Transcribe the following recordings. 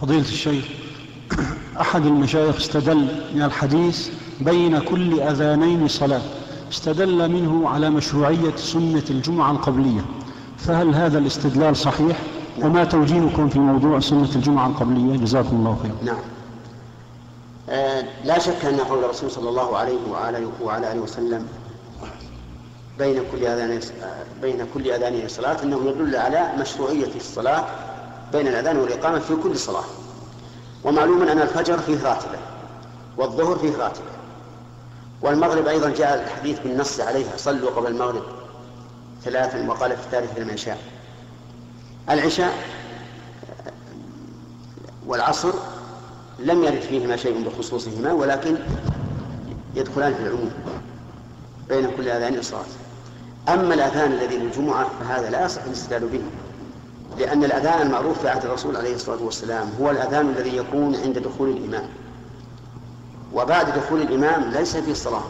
فضيلة الشيخ أحد المشايخ استدل من الحديث بين كل أذانين صلاة استدل منه على مشروعية سنة الجمعة القبلية فهل هذا الاستدلال صحيح؟ وما توجيهكم في موضوع سنة الجمعة القبلية؟ جزاكم الله خيرا. نعم. آه لا شك أن قول الرسول صلى الله عليه وعلى وعلى آله وسلم بين كل أذان بين كل أذانين صلاة أنه يدل على مشروعية الصلاة بين الأذان والإقامة في كل صلاة. ومعلوم أن الفجر فيه راتبة والظهر فيه راتبة. والمغرب أيضا جاء الحديث بالنص عليها صلوا قبل المغرب ثلاثا وقال في الثالث العشاء العشاء والعصر لم يرد فيهما شيء بخصوصهما ولكن يدخلان في العموم بين كل أذان صلاه أما الأذان الذي للجمعة فهذا لا يصح الاستدلال به. لأن الأذان المعروف في عهد الرسول عليه الصلاة والسلام هو الأذان الذي يكون عند دخول الإمام. وبعد دخول الإمام ليس فيه صلاة.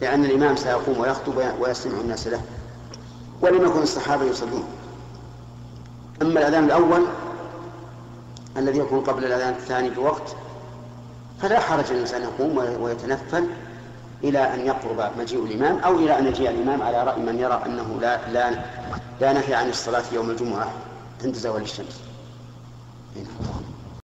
لأن الإمام سيقوم ويخطب ويستمع الناس له ولم يكن الصحابة يصلون. أما الأذان الأول الذي يكون قبل الأذان الثاني بوقت فلا حرج الإنسان يقوم ويتنفل إلى أن يقرب مجيء الإمام أو إلى أن يجيء الإمام على رأي من يرى أنه لا لا لا نهي عن الصلاة يوم الجمعة عند زوال الشمس. هنا.